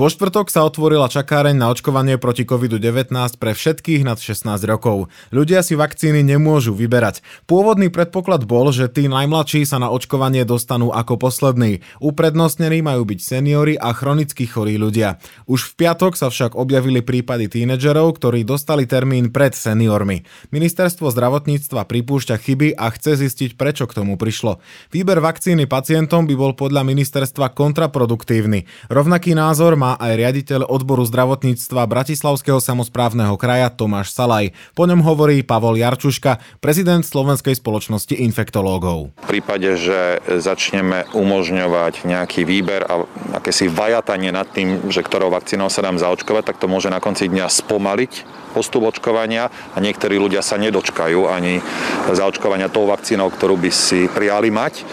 Vo štvrtok sa otvorila čakáreň na očkovanie proti COVID-19 pre všetkých nad 16 rokov. Ľudia si vakcíny nemôžu vyberať. Pôvodný predpoklad bol, že tí najmladší sa na očkovanie dostanú ako poslední. Uprednostnení majú byť seniory a chronicky chorí ľudia. Už v piatok sa však objavili prípady tínedžerov, ktorí dostali termín pred seniormi. Ministerstvo zdravotníctva pripúšťa chyby a chce zistiť, prečo k tomu prišlo. Výber vakcíny pacientom by bol podľa ministerstva kontraproduktívny. Rovnaký názor má aj riaditeľ odboru zdravotníctva Bratislavského samozprávneho kraja Tomáš Salaj. Po ňom hovorí Pavol Jarčuška, prezident Slovenskej spoločnosti infektológov. V prípade, že začneme umožňovať nejaký výber a akési vajatanie nad tým, že ktorou vakcínou sa dám zaočkovať, tak to môže na konci dňa spomaliť postup očkovania a niektorí ľudia sa nedočkajú ani zaočkovania tou vakcínou, ktorú by si prijali mať, e,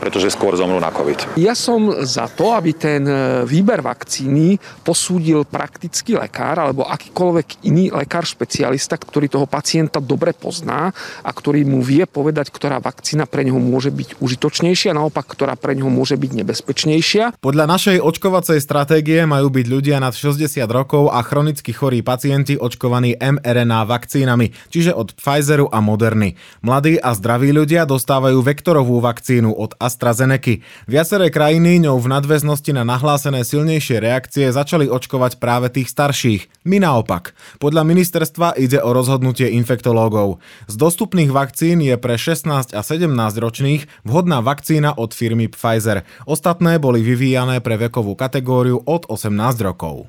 pretože skôr zomrú na COVID. Ja som za to, aby ten e, výber vakcíny posúdil praktický lekár alebo akýkoľvek iný lekár špecialista, ktorý toho pacienta dobre pozná a ktorý mu vie povedať, ktorá vakcína pre neho môže byť užitočnejšia, naopak, ktorá pre neho môže byť nebezpečnejšia. Podľa našej očkovacej stratégie majú byť ľudia nad 60 rokov a chronicky chorí pacienti očkovaní mRNA vakcínami, čiže od Pfizeru a Moderny. Mladí a zdraví ľudia dostávajú vektorovú vakcínu od AstraZeneca. Viaceré krajiny ňou v nadväznosti na nahlásené silnejšie reakcie začali očkovať práve tých starších. My naopak. Podľa ministerstva ide o rozhodnutie infektológov. Z dostupných vakcín je pre 16 a 17 ročných vhodná vakcína od firmy Pfizer. Ostatné boli vyvíjané pre vekovú kategóriu od 18 rokov.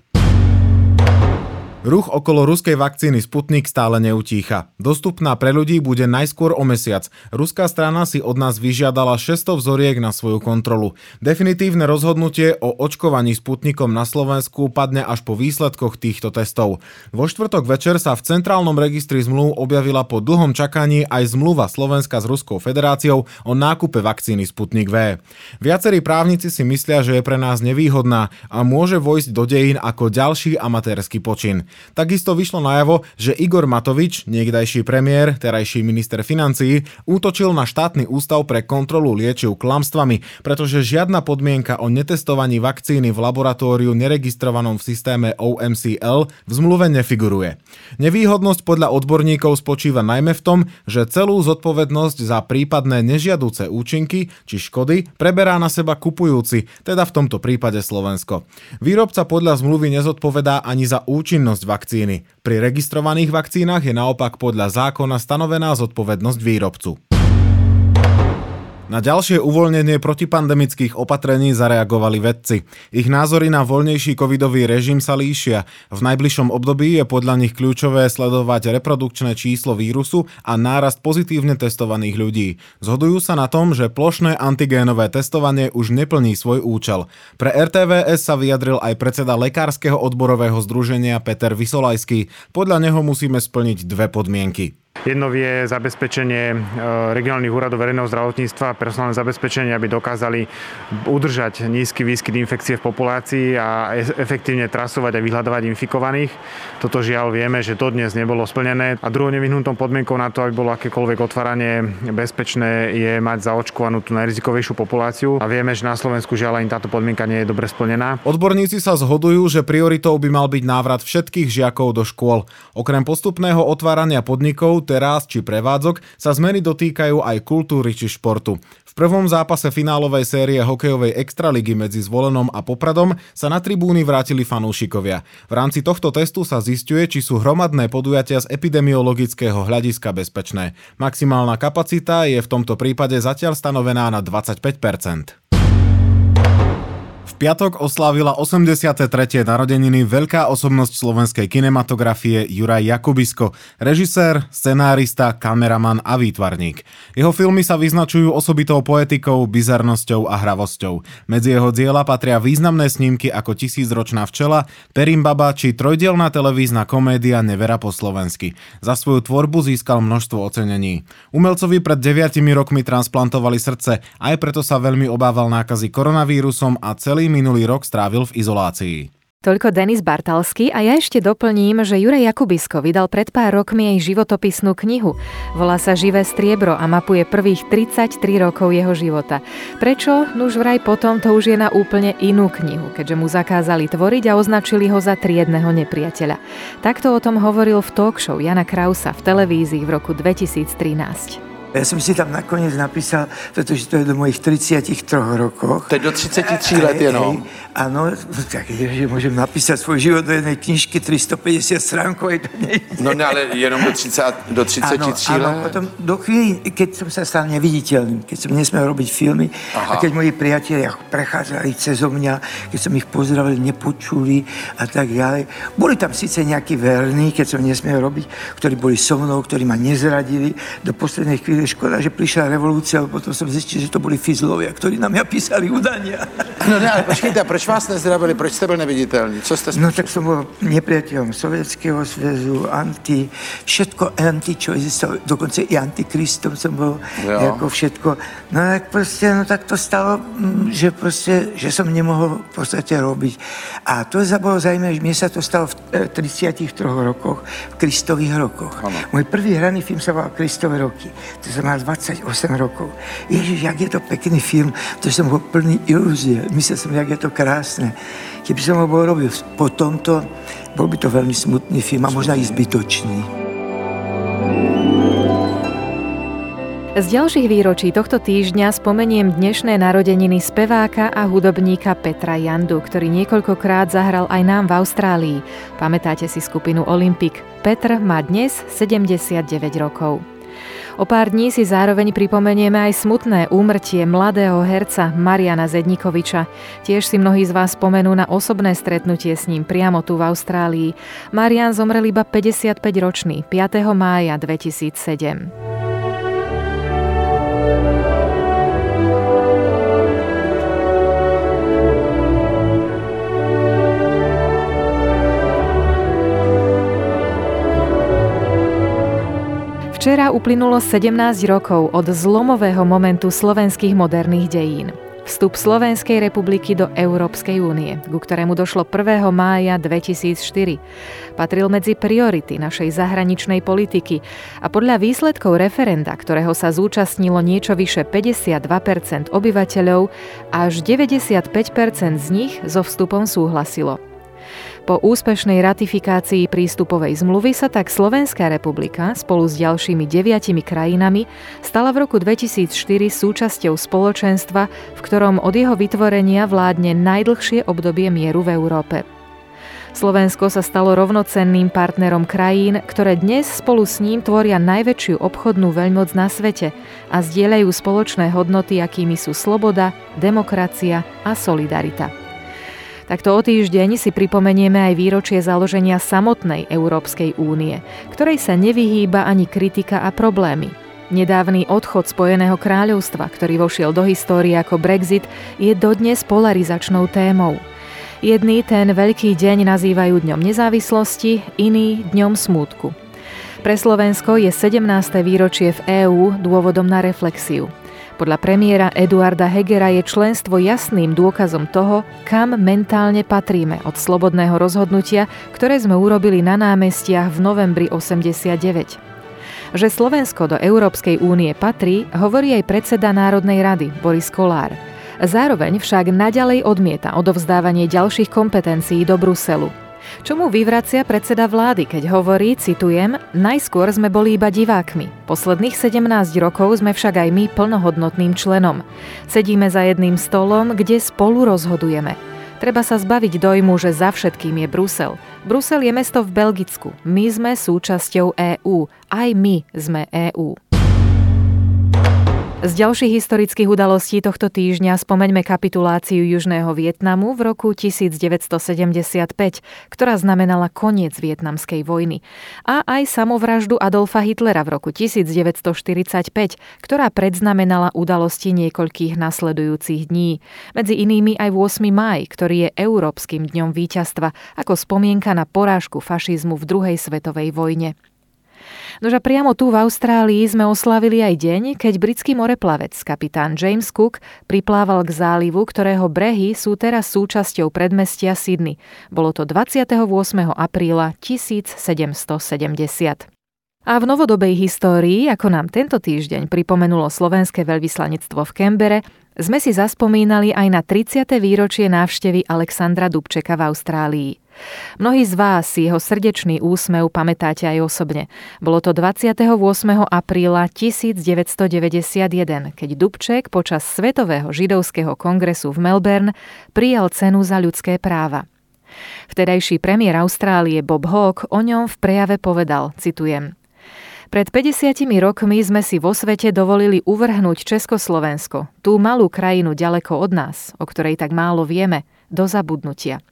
Ruch okolo ruskej vakcíny Sputnik stále neutícha. Dostupná pre ľudí bude najskôr o mesiac. Ruská strana si od nás vyžiadala 600 vzoriek na svoju kontrolu. Definitívne rozhodnutie o očkovaní Sputnikom na Slovensku padne až po výsledkoch týchto testov. Vo štvrtok večer sa v Centrálnom registri zmluv objavila po dlhom čakaní aj zmluva Slovenska s Ruskou federáciou o nákupe vakcíny Sputnik V. Viacerí právnici si myslia, že je pre nás nevýhodná a môže vojsť do dejín ako ďalší amatérsky počin. Takisto vyšlo najavo, že Igor Matovič, niekdajší premiér, terajší minister financií, útočil na štátny ústav pre kontrolu liečiv klamstvami, pretože žiadna podmienka o netestovaní vakcíny v laboratóriu neregistrovanom v systéme OMCL v zmluve nefiguruje. Nevýhodnosť podľa odborníkov spočíva najmä v tom, že celú zodpovednosť za prípadné nežiaduce účinky či škody preberá na seba kupujúci, teda v tomto prípade Slovensko. Výrobca podľa zmluvy nezodpovedá ani za účinnosť vakcíny. Pri registrovaných vakcínach je naopak podľa zákona stanovená zodpovednosť výrobcu. Na ďalšie uvoľnenie protipandemických opatrení zareagovali vedci. Ich názory na voľnejší covidový režim sa líšia. V najbližšom období je podľa nich kľúčové sledovať reprodukčné číslo vírusu a nárast pozitívne testovaných ľudí. Zhodujú sa na tom, že plošné antigénové testovanie už neplní svoj účel. Pre RTVS sa vyjadril aj predseda Lekárskeho odborového združenia Peter Vysolajský. Podľa neho musíme splniť dve podmienky. Jednou je zabezpečenie e, regionálnych úradov verejného zdravotníctva a personálne zabezpečenie, aby dokázali udržať nízky výskyt infekcie v populácii a e, efektívne trasovať a vyhľadovať infikovaných. Toto žiaľ vieme, že to dnes nebolo splnené. A druhou nevyhnutnou podmienkou na to, aby bolo akékoľvek otváranie bezpečné, je mať zaočkovanú tú najrizikovejšiu populáciu. A vieme, že na Slovensku žiaľ ani táto podmienka nie je dobre splnená. Odborníci sa zhodujú, že prioritou by mal byť návrat všetkých žiakov do škôl. Okrem postupného otvárania podnikov terás či prevádzok sa zmeny dotýkajú aj kultúry či športu. V prvom zápase finálovej série hokejovej extraligy medzi Zvolenom a Popradom sa na tribúny vrátili fanúšikovia. V rámci tohto testu sa zistuje, či sú hromadné podujatia z epidemiologického hľadiska bezpečné. Maximálna kapacita je v tomto prípade zatiaľ stanovená na 25 piatok oslávila 83. narodeniny veľká osobnosť slovenskej kinematografie Juraj Jakubisko, režisér, scenárista, kameraman a výtvarník. Jeho filmy sa vyznačujú osobitou poetikou, bizarnosťou a hravosťou. Medzi jeho diela patria významné snímky ako Tisícročná včela, Perimbaba či trojdielná televízna komédia Nevera po slovensky. Za svoju tvorbu získal množstvo ocenení. Umelcovi pred 9 rokmi transplantovali srdce, aj preto sa veľmi obával nákazy koronavírusom a celý minulý rok strávil v izolácii. Toľko Denis Bartalsky a ja ešte doplním, že Juraj Jakubisko vydal pred pár rokmi jej životopisnú knihu. Volá sa Živé striebro a mapuje prvých 33 rokov jeho života. Prečo? Nuž vraj potom to už je na úplne inú knihu, keďže mu zakázali tvoriť a označili ho za triedného nepriateľa. Takto o tom hovoril v talk show Jana Krausa v televízii v roku 2013. Ja som si tam nakoniec napísal, pretože to je do mojich 33 rokov. To je do 33 let jenom. Áno, tak že môžem napísať svoj život do jednej knižky 350 stránkovej. No ne, ale jenom do, 30, do 33 áno, let? Áno, potom do chvíli, keď som sa stal neviditeľným, keď som nesmel robiť filmy Aha. a keď moji priatelia prechádzali cez mňa, keď som ich pozdravil, nepočuli a tak ďalej. Boli tam síce nejakí verní, keď som nesmiel robiť, ktorí boli so mnou, ktorí ma nezradili do poslednej chvíli je škoda, že prišla revolúcia, ale potom som zistil, že to boli fizlovia, ktorí nám ja písali udania. No ne, ale počkejte, a proč vás nezdravili? Proč ste boli neviditeľní? Co ste No tak som bol nepriateľom Sovietskeho zväzu, anti, všetko anti, čo existovalo, dokonca i antikristom som bol, jo. ako všetko. No tak proste, no tak to stalo, mm, že proste, že som nemohol v podstate robiť. A to bolo zaujímavé, že mne sa to stalo v 33 e, rokoch, v Kristových rokoch. Ano. Môj prvý hraný film sa volal Kristové roky. To to som mal 28 rokov. Ježiš, jak je to pekný film, to som bol plný ilúzie. Myslel som, jak je to krásne. Keby som ho bol robil po tomto, bol by to veľmi smutný film a možno i zbytočný. Z ďalších výročí tohto týždňa spomeniem dnešné narodeniny speváka a hudobníka Petra Jandu, ktorý niekoľkokrát zahral aj nám v Austrálii. Pamätáte si skupinu Olympic? Petr má dnes 79 rokov. O pár dní si zároveň pripomenieme aj smutné úmrtie mladého herca Mariana Zednikoviča. Tiež si mnohí z vás spomenú na osobné stretnutie s ním priamo tu v Austrálii. Marian zomrel iba 55-ročný 5. mája 2007. Včera uplynulo 17 rokov od zlomového momentu slovenských moderných dejín. Vstup Slovenskej republiky do Európskej únie, ku ktorému došlo 1. mája 2004, patril medzi priority našej zahraničnej politiky a podľa výsledkov referenda, ktorého sa zúčastnilo niečo vyše 52% obyvateľov, až 95% z nich so vstupom súhlasilo. Po úspešnej ratifikácii prístupovej zmluvy sa tak Slovenská republika spolu s ďalšími deviatimi krajinami stala v roku 2004 súčasťou spoločenstva, v ktorom od jeho vytvorenia vládne najdlhšie obdobie mieru v Európe. Slovensko sa stalo rovnocenným partnerom krajín, ktoré dnes spolu s ním tvoria najväčšiu obchodnú veľmoc na svete a zdieľajú spoločné hodnoty, akými sú sloboda, demokracia a solidarita. Takto o týždeň si pripomenieme aj výročie založenia samotnej Európskej únie, ktorej sa nevyhýba ani kritika a problémy. Nedávny odchod Spojeného kráľovstva, ktorý vošiel do histórie ako Brexit, je dodnes polarizačnou témou. Jedný ten veľký deň nazývajú Dňom nezávislosti, iný Dňom smútku. Pre Slovensko je 17. výročie v EÚ dôvodom na reflexiu. Podľa premiéra Eduarda Hegera je členstvo jasným dôkazom toho, kam mentálne patríme od slobodného rozhodnutia, ktoré sme urobili na námestiach v novembri 89. Že Slovensko do Európskej únie patrí, hovorí aj predseda Národnej rady Boris Kolár. Zároveň však naďalej odmieta odovzdávanie ďalších kompetencií do Bruselu. Čo mu vyvracia predseda vlády, keď hovorí, citujem, najskôr sme boli iba divákmi. Posledných 17 rokov sme však aj my plnohodnotným členom. Sedíme za jedným stolom, kde spolu rozhodujeme. Treba sa zbaviť dojmu, že za všetkým je Brusel. Brusel je mesto v Belgicku. My sme súčasťou EÚ. Aj my sme EÚ. Z ďalších historických udalostí tohto týždňa spomeňme kapituláciu Južného Vietnamu v roku 1975, ktorá znamenala koniec vietnamskej vojny. A aj samovraždu Adolfa Hitlera v roku 1945, ktorá predznamenala udalosti niekoľkých nasledujúcich dní. Medzi inými aj 8. maj, ktorý je Európskym dňom víťazstva, ako spomienka na porážku fašizmu v druhej svetovej vojne. Nože priamo tu v Austrálii sme oslávili aj deň, keď britský moreplavec kapitán James Cook priplával k zálivu, ktorého brehy sú teraz súčasťou predmestia Sydney. Bolo to 28. apríla 1770. A v novodobej histórii, ako nám tento týždeň pripomenulo slovenské veľvyslanectvo v Kembere, sme si zaspomínali aj na 30. výročie návštevy Alexandra Dubčeka v Austrálii. Mnohí z vás si jeho srdečný úsmev pamätáte aj osobne. Bolo to 28. apríla 1991, keď Dubček počas Svetového židovského kongresu v Melbourne prijal cenu za ľudské práva. Vtedajší premiér Austrálie Bob Hawke o ňom v prejave povedal, citujem, pred 50 rokmi sme si vo svete dovolili uvrhnúť Československo, tú malú krajinu ďaleko od nás, o ktorej tak málo vieme, do zabudnutia.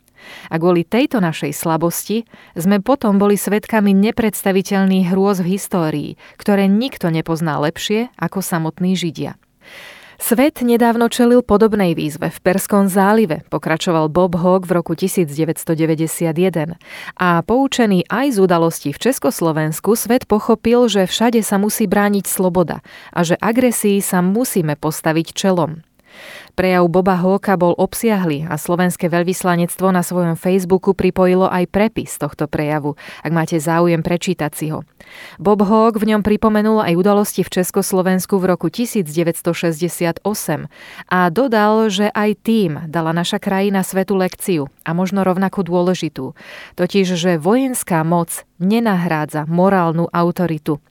A kvôli tejto našej slabosti sme potom boli svetkami nepredstaviteľných hrôz v histórii, ktoré nikto nepozná lepšie ako samotní Židia. Svet nedávno čelil podobnej výzve v Perskom zálive, pokračoval Bob Hawke v roku 1991. A poučený aj z udalostí v Československu, svet pochopil, že všade sa musí brániť sloboda a že agresii sa musíme postaviť čelom. Prejav Boba Hóka bol obsiahly a slovenské veľvyslanectvo na svojom Facebooku pripojilo aj prepis tohto prejavu, ak máte záujem prečítať si ho. Bob Hawk v ňom pripomenul aj udalosti v Československu v roku 1968 a dodal, že aj tým dala naša krajina svetu lekciu a možno rovnako dôležitú, totiž, že vojenská moc nenahrádza morálnu autoritu.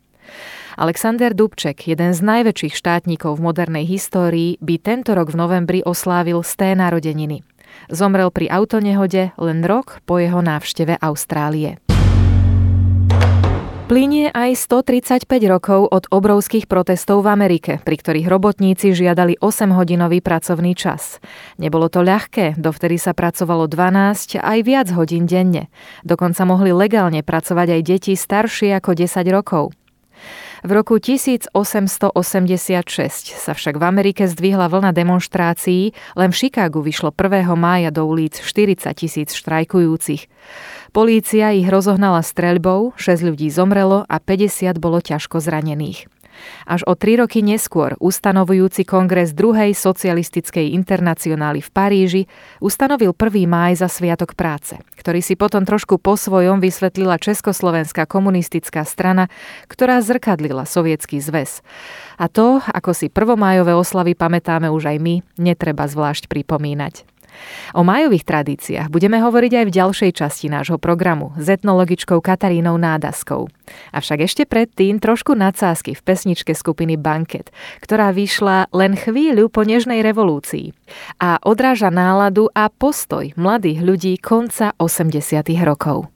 Alexander Dubček, jeden z najväčších štátnikov v modernej histórii, by tento rok v novembri oslávil sté narodeniny. Zomrel pri autonehode len rok po jeho návšteve Austrálie. Plinie aj 135 rokov od obrovských protestov v Amerike, pri ktorých robotníci žiadali 8-hodinový pracovný čas. Nebolo to ľahké, dovtedy sa pracovalo 12 aj viac hodín denne. Dokonca mohli legálne pracovať aj deti staršie ako 10 rokov. V roku 1886 sa však v Amerike zdvihla vlna demonstrácií, len v Chicagu vyšlo 1. mája do ulic 40 tisíc štrajkujúcich. Polícia ich rozohnala streľbou, 6 ľudí zomrelo a 50 bolo ťažko zranených. Až o tri roky neskôr ustanovujúci kongres druhej socialistickej internacionály v Paríži ustanovil 1. máj za Sviatok práce, ktorý si potom trošku po svojom vysvetlila Československá komunistická strana, ktorá zrkadlila Sovietský zväz. A to, ako si prvomájové oslavy pamätáme už aj my, netreba zvlášť pripomínať. O majových tradíciách budeme hovoriť aj v ďalšej časti nášho programu s etnologičkou Katarínou Nádaskou. Avšak ešte predtým trošku nadsázky v pesničke skupiny Banket, ktorá vyšla len chvíľu po Nežnej revolúcii a odráža náladu a postoj mladých ľudí konca 80. rokov.